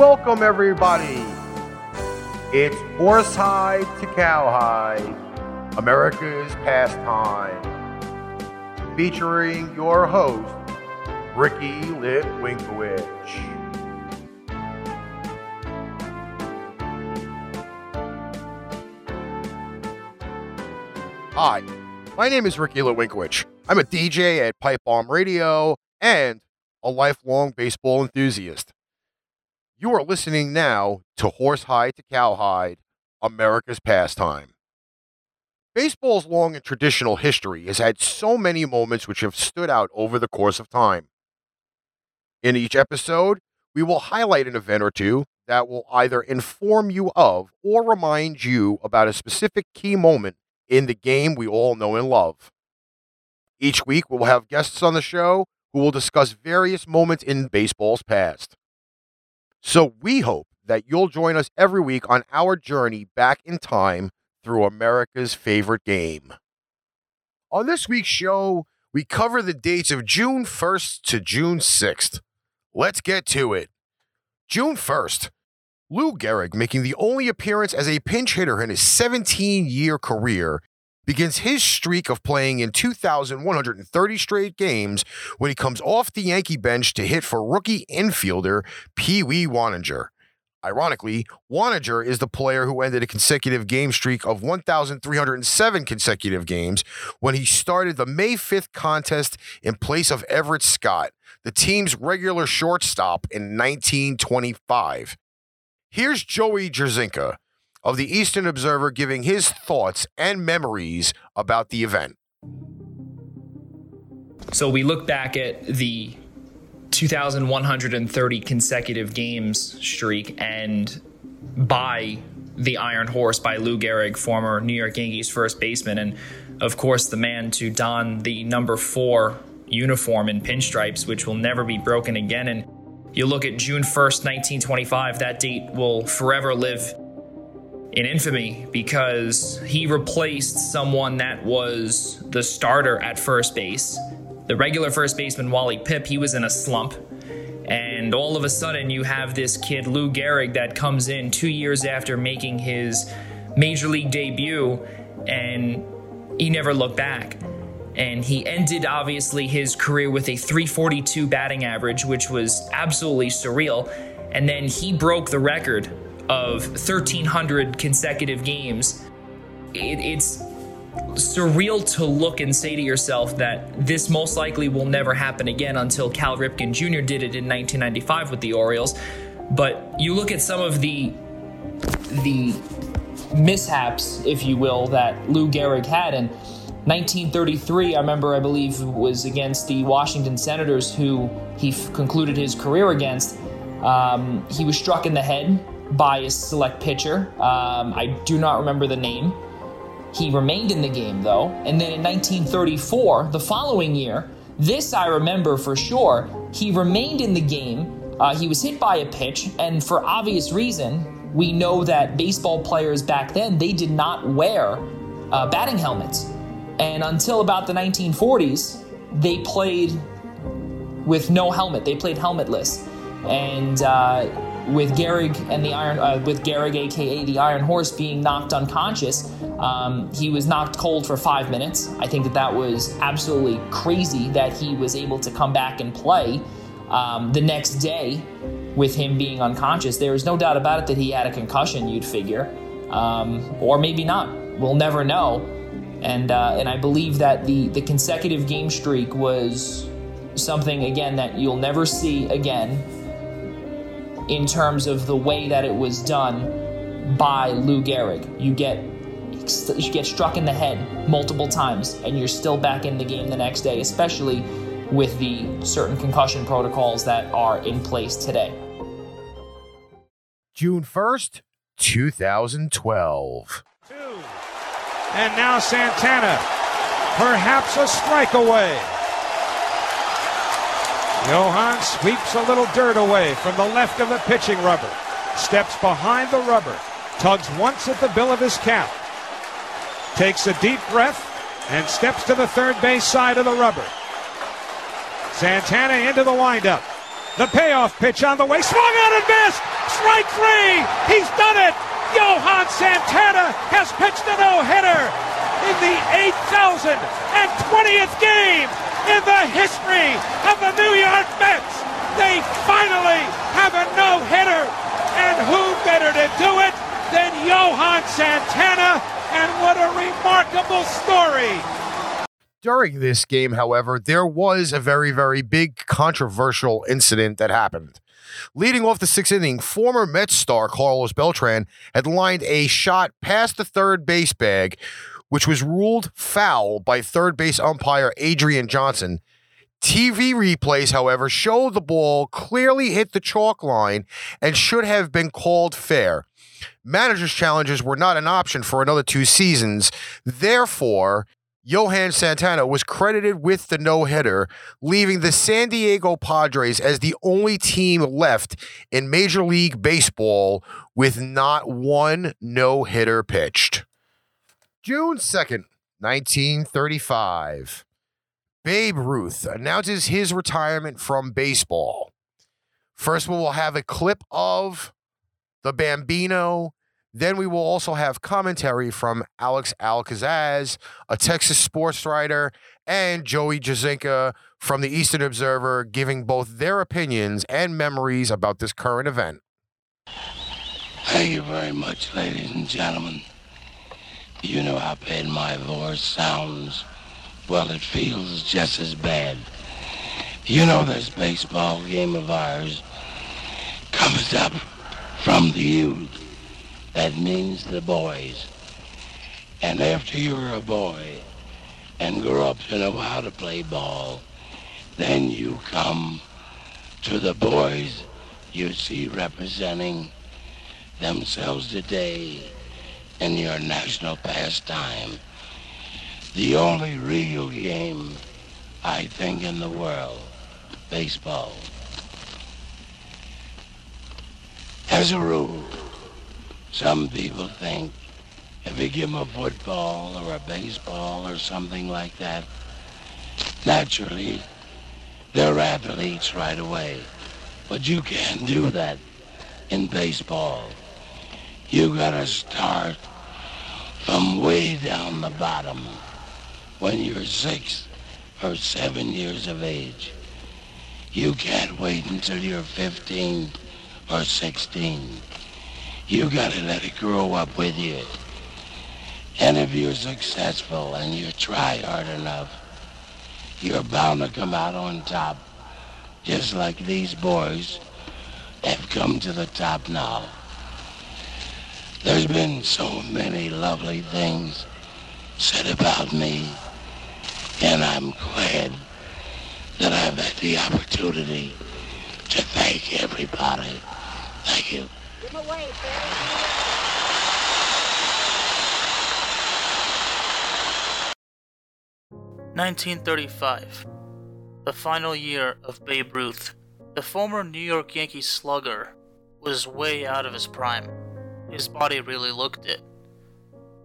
Welcome, everybody. It's Horsehide to Cowhide, America's pastime, featuring your host, Ricky Litwinkowicz. Hi, my name is Ricky Litwinkowicz. I'm a DJ at Pipe Bomb Radio and a lifelong baseball enthusiast. You are listening now to Horsehide to Cowhide, America's pastime. Baseball's long and traditional history has had so many moments which have stood out over the course of time. In each episode, we will highlight an event or two that will either inform you of or remind you about a specific key moment in the game we all know and love. Each week, we'll have guests on the show who will discuss various moments in baseball's past. So we hope that you'll join us every week on our journey back in time through America's favorite game. On this week's show, we cover the dates of June 1st to June 6th. Let's get to it. June 1st, Lou Gehrig, making the only appearance as a pinch hitter in his 17 year career, begins his streak of playing in 2,130 straight games when he comes off the Yankee bench to hit for rookie infielder Pee Wee Wanninger. Ironically, Wanninger is the player who ended a consecutive game streak of 1,307 consecutive games when he started the May 5th contest in place of Everett Scott, the team's regular shortstop in 1925. Here's Joey Jarzynka of the Eastern Observer giving his thoughts and memories about the event. So we look back at the 2,130 consecutive games streak and by the Iron Horse by Lou Gehrig, former New York Yankees first baseman, and of course the man to don the number four uniform in pinstripes, which will never be broken again. And you look at June 1st, 1925, that date will forever live in infamy because he replaced someone that was the starter at first base. The regular first baseman, Wally Pipp, he was in a slump. And all of a sudden, you have this kid, Lou Gehrig, that comes in two years after making his major league debut, and he never looked back. And he ended, obviously, his career with a 342 batting average, which was absolutely surreal. And then he broke the record of 1,300 consecutive games. It, it's surreal to look and say to yourself that this most likely will never happen again until Cal Ripken Jr. did it in 1995 with the Orioles. But you look at some of the the mishaps, if you will, that Lou Gehrig had in 1933. I remember, I believe, was against the Washington Senators, who he f- concluded his career against. Um, he was struck in the head by a select pitcher. Um, I do not remember the name. He remained in the game though, and then in 1934, the following year, this I remember for sure, he remained in the game. Uh, he was hit by a pitch, and for obvious reason, we know that baseball players back then they did not wear uh, batting helmets, and until about the 1940s, they played with no helmet. They played helmetless, and. Uh, with Gehrig and the Iron, uh, with Gehrig, aka the Iron Horse, being knocked unconscious. Um, he was knocked cold for five minutes. I think that that was absolutely crazy that he was able to come back and play um, the next day with him being unconscious. There is no doubt about it that he had a concussion. You'd figure, um, or maybe not. We'll never know. And uh, and I believe that the the consecutive game streak was something again that you'll never see again in terms of the way that it was done by Lou Gehrig. You get you get struck in the head multiple times and you're still back in the game the next day, especially with the certain concussion protocols that are in place today. June 1st, 2012. Two. And now Santana, perhaps a strike away. Johan sweeps a little dirt away from the left of the pitching rubber, steps behind the rubber, tugs once at the bill of his cap, takes a deep breath, and steps to the third base side of the rubber. Santana into the windup. The payoff pitch on the way. Swung on and missed! strike three. He's done it. Johan Santana has pitched a no-hitter in the 8,020th game in the history of the New York Mets. They finally have a no-hitter, and who better to do it than Johan Santana? And what a remarkable story! During this game, however, there was a very, very big controversial incident that happened. Leading off the sixth inning, former Mets star Carlos Beltran had lined a shot past the third base bag, which was ruled foul by third base umpire Adrian Johnson. TV replays, however, show the ball clearly hit the chalk line and should have been called fair. Managers' challenges were not an option for another two seasons. Therefore, Johan Santana was credited with the no hitter, leaving the San Diego Padres as the only team left in Major League Baseball with not one no hitter pitched. June 2nd, 1935. Babe Ruth announces his retirement from baseball. First, we will have a clip of the Bambino then we will also have commentary from Alex Al Kazzaz, a Texas sports writer, and Joey Jarzynka from the Eastern Observer, giving both their opinions and memories about this current event. Thank you very much, ladies and gentlemen. You know how bad my voice sounds. Well, it feels just as bad. You know this baseball game of ours comes up from the youth. That means the boys. And after you're a boy and grow up to know how to play ball, then you come to the boys you see representing themselves today in your national pastime. The only real game, I think, in the world, baseball. As a rule, some people think if you give them a football or a baseball or something like that, naturally, they're athletes right away. But you can't do that in baseball. You gotta start from way down the bottom when you're six or seven years of age. You can't wait until you're 15 or 16. You gotta let it grow up with you. And if you're successful and you try hard enough, you're bound to come out on top, just like these boys have come to the top now. There's been so many lovely things said about me, and I'm glad that I've had the opportunity to thank everybody. Thank you. Give him away, 1935, the final year of Babe Ruth. The former New York Yankee slugger was way out of his prime. His body really looked it.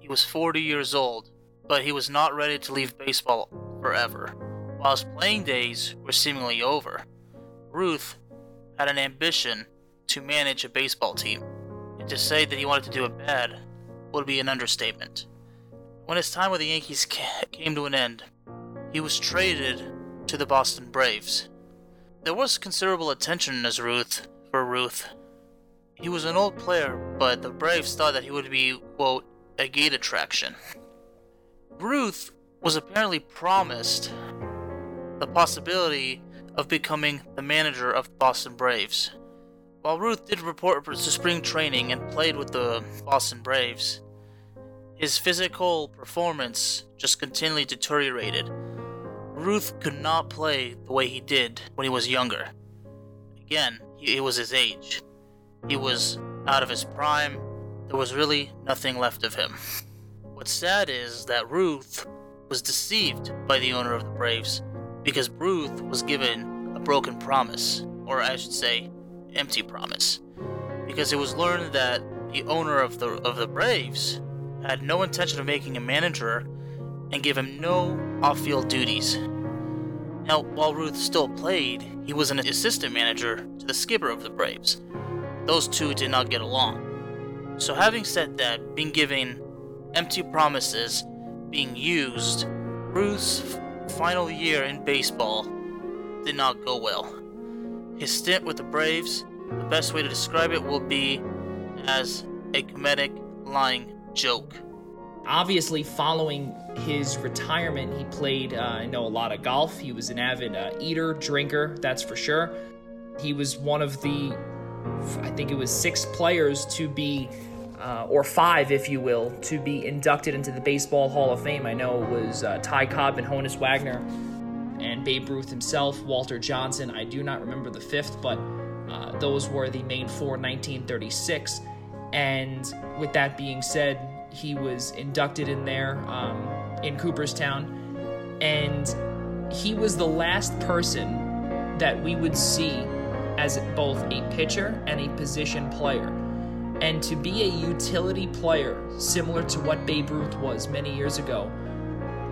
He was 40 years old, but he was not ready to leave baseball forever. While his playing days were seemingly over, Ruth had an ambition to manage a baseball team, and to say that he wanted to do it bad would be an understatement. When his time with the Yankees came to an end, he was traded to the Boston Braves. There was considerable attention as Ruth for Ruth. He was an old player, but the Braves thought that he would be, quote, a gate attraction. Ruth was apparently promised the possibility of becoming the manager of the Boston Braves. While Ruth did report to spring training and played with the Boston Braves, his physical performance just continually deteriorated. Ruth could not play the way he did when he was younger. Again, it was his age. He was out of his prime. There was really nothing left of him. What's sad is that Ruth was deceived by the owner of the Braves because Ruth was given a broken promise, or I should say, empty promise, because it was learned that the owner of the of the Braves had no intention of making him manager and gave him no off-field duties. Now, while Ruth still played, he was an assistant manager to the skipper of the Braves. Those two did not get along. So, having said that, being given empty promises, being used, Ruth's final year in baseball did not go well. His stint with the Braves, the best way to describe it will be as a comedic lying joke. Obviously, following his retirement, he played, uh, I know, a lot of golf. He was an avid uh, eater, drinker, that's for sure. He was one of the, I think it was six players to be, uh, or five, if you will, to be inducted into the Baseball Hall of Fame. I know it was uh, Ty Cobb and Honus Wagner and Babe Ruth himself, Walter Johnson. I do not remember the fifth, but uh, those were the main four 1936. And with that being said, he was inducted in there um, in Cooperstown. And he was the last person that we would see as both a pitcher and a position player. And to be a utility player, similar to what Babe Ruth was many years ago,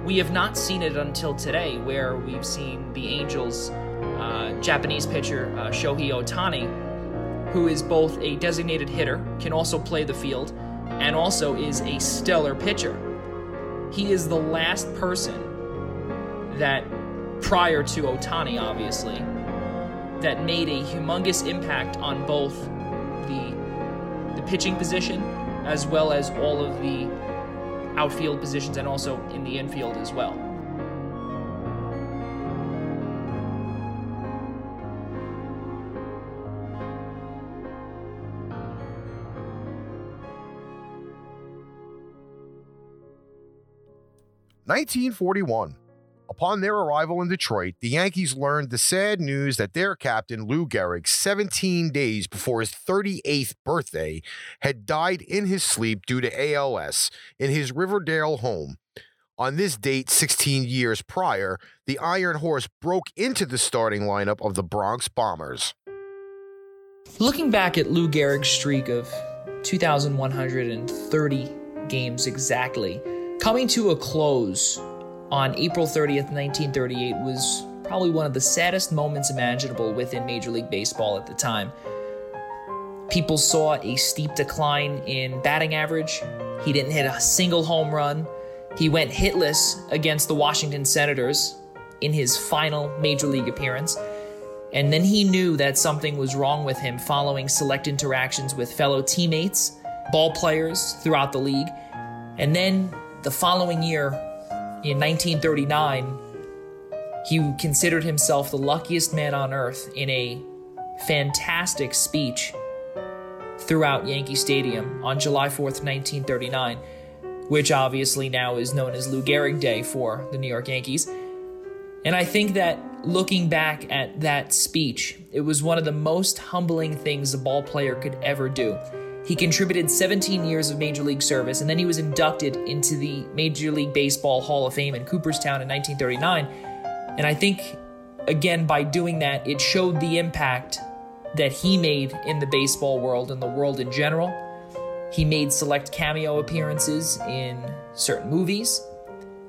we have not seen it until today, where we've seen the Angels' uh, Japanese pitcher uh, Shohei Ohtani, who is both a designated hitter, can also play the field, and also is a stellar pitcher. He is the last person that, prior to Ohtani, obviously, that made a humongous impact on both the the pitching position as well as all of the outfield positions and also in the infield as well. Nineteen forty-one. Upon their arrival in Detroit, the Yankees learned the sad news that their captain, Lou Gehrig, 17 days before his 38th birthday, had died in his sleep due to ALS in his Riverdale home. On this date, 16 years prior, the Iron Horse broke into the starting lineup of the Bronx Bombers. Looking back at Lou Gehrig's streak of 2,130 games exactly, coming to a close on April 30th, 1938, was probably one of the saddest moments imaginable within Major League Baseball at the time. People saw a steep decline in batting average. He didn't hit a single home run. He went hitless against the Washington Senators in his final Major League appearance. And then he knew that something was wrong with him following select interactions with fellow teammates, ball players throughout the league. And then the following year, in 1939, he considered himself the luckiest man on earth in a fantastic speech throughout Yankee Stadium on July 4th, 1939, which obviously now is known as Lou Gehrig Day for the New York Yankees. And I think that looking back at that speech, it was one of the most humbling things a ball player could ever do. He contributed 17 years of Major League service, and then he was inducted into the Major League Baseball Hall of Fame in Cooperstown in 1939. And I think, again, by doing that, it showed the impact that he made in the baseball world and the world in general. He made select cameo appearances in certain movies.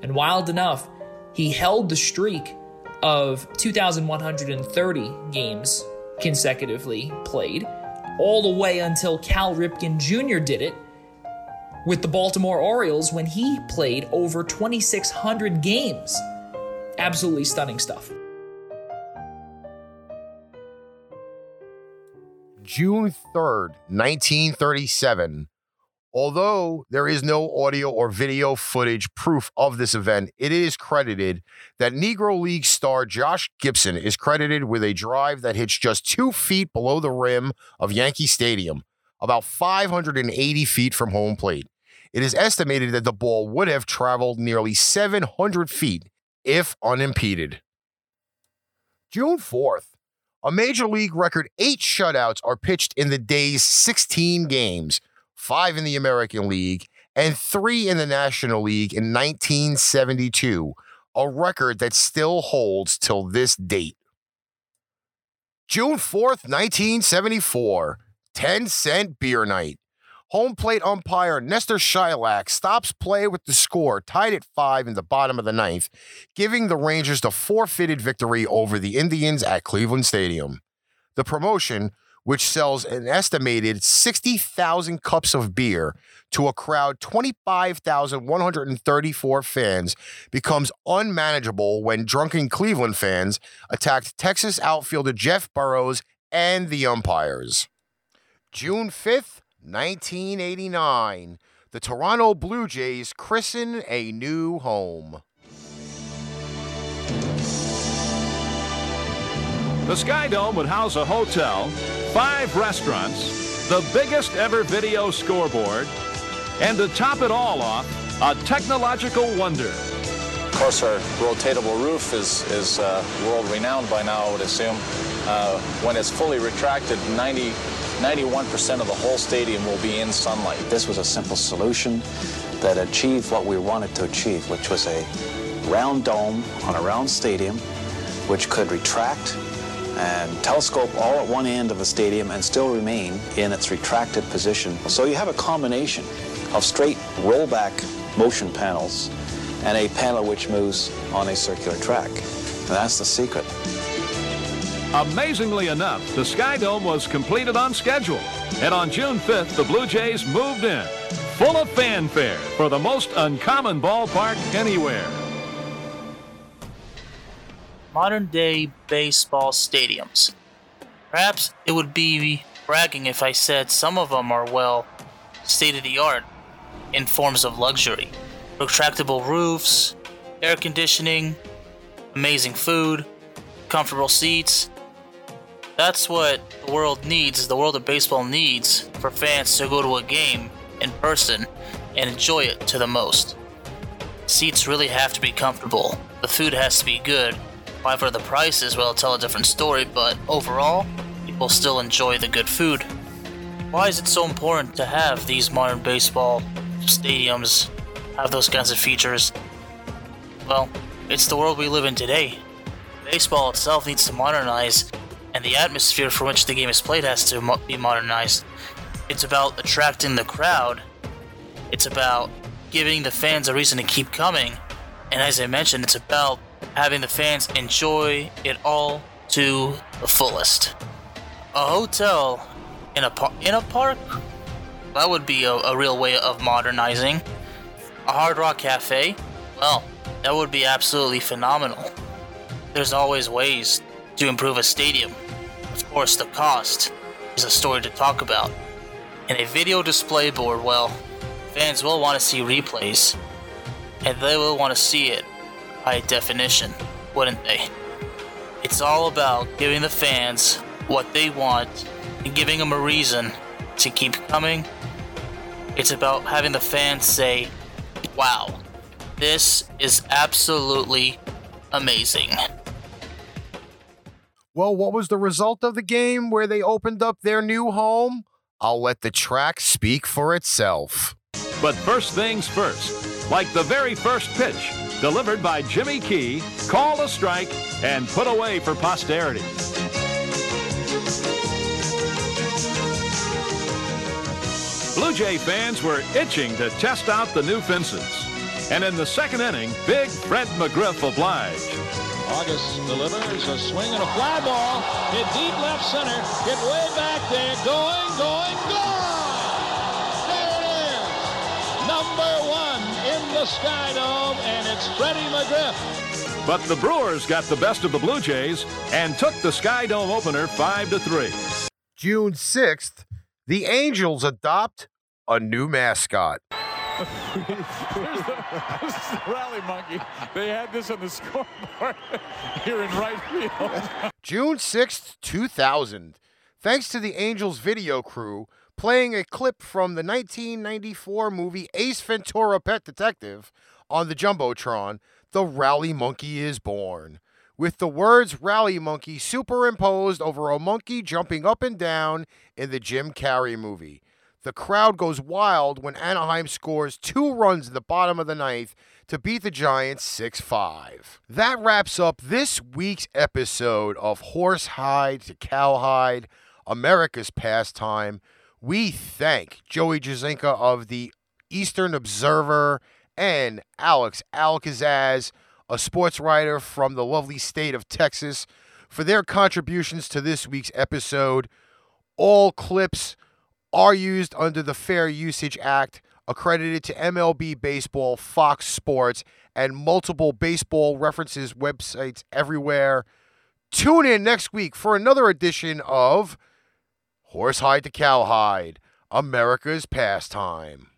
And wild enough, he held the streak of 2,130 games consecutively played all the way until Cal Ripken Jr. did it with the Baltimore Orioles when he played over 2,600 games. Absolutely stunning stuff. June 3rd, 1937. Although there is no audio or video footage proof of this event, it is credited that Negro League star Josh Gibson is credited with a drive that hits just two feet below the rim of Yankee Stadium, about 580 feet from home plate. It is estimated that the ball would have traveled nearly 700 feet if unimpeded. June 4th, a major league record eight shutouts are pitched in the day's 16 games five in the American League, and three in the National League in 1972, a record that still holds till this date. June 4th, 1974, 10 cent beer night. Home plate umpire Nestor Chylak stops play with the score tied at five in the bottom of the ninth, giving the Rangers the forfeited victory over the Indians at Cleveland Stadium. The promotion which sells an estimated 60,000 cups of beer to a crowd 25,134 fans, becomes unmanageable when drunken Cleveland fans attacked Texas outfielder Jeff Burroughs and the umpires. June 5th, 1989, the Toronto Blue Jays christen a new home. The Sky Dome would house a hotel, five restaurants, the biggest ever video scoreboard, and to top it all off, a technological wonder. Of course, our rotatable roof is, is uh, world renowned by now, I would assume. Uh, when it's fully retracted, 90, 91% of the whole stadium will be in sunlight. This was a simple solution that achieved what we wanted to achieve, which was a round dome on a round stadium, which could retract and telescope all at one end of the stadium and still remain in its retracted position. So you have a combination of straight rollback motion panels and a panel which moves on a circular track. And that's the secret. Amazingly enough, the Sky Dome was completed on schedule. And on June 5th, the Blue Jays moved in, full of fanfare for the most uncommon ballpark anywhere. Modern day baseball stadiums. Perhaps it would be bragging if I said some of them are, well, state of the art in forms of luxury. Retractable roofs, air conditioning, amazing food, comfortable seats. That's what the world needs, the world of baseball needs for fans to go to a game in person and enjoy it to the most. Seats really have to be comfortable. The food has to be good. However, the prices will tell a different story, but overall, people still enjoy the good food. Why is it so important to have these modern baseball stadiums have those kinds of features? Well, it's the world we live in today. Baseball itself needs to modernize, and the atmosphere for which the game is played has to mo- be modernized. It's about attracting the crowd, it's about giving the fans a reason to keep coming, and as I mentioned, it's about having the fans enjoy it all to the fullest. A hotel in a par- in a park that would be a, a real way of modernizing. A Hard Rock Cafe, well, that would be absolutely phenomenal. There's always ways to improve a stadium. Of course, the cost is a story to talk about. And a video display board, well, fans will want to see replays, and they will want to see it high definition, wouldn't they? It's all about giving the fans what they want and giving them a reason to keep coming. It's about having the fans say, wow, this is absolutely amazing. Well, what was the result of the game where they opened up their new home? I'll let the track speak for itself. But first things first, like the very first pitch, delivered by Jimmy Key, called a strike and put away for posterity. Blue Jay fans were itching to test out the new fences. And in the second inning, big Fred McGriff obliged. August delivers a swing and a fly ball. Hit deep left center. Hit way back there. Going, going, gone! The Sky Dome, and it's Freddie McGriff. But the Brewers got the best of the Blue Jays and took the Sky Dome opener 5 to 3. June 6th, the Angels adopt a new mascot. There's the, this is the rally monkey. They had this on the scoreboard here in right field. June 6th, 2000. Thanks to the Angels video crew playing a clip from the 1994 movie Ace Ventura Pet Detective on the Jumbotron, the Rally Monkey is born. With the words Rally Monkey superimposed over a monkey jumping up and down in the Jim Carrey movie. The crowd goes wild when Anaheim scores two runs in the bottom of the ninth to beat the Giants 6 5. That wraps up this week's episode of Horsehide to Cowhide, America's Pastime. We thank Joey Jarzynka of the Eastern Observer and Alex Al Kazzaz, a sports writer from the lovely state of Texas, for their contributions to this week's episode. All clips are used under the Fair Usage Act, accredited to MLB Baseball, Fox Sports, and multiple baseball references websites everywhere. Tune in next week for another edition of Horsehide to Cowhide, America's pastime.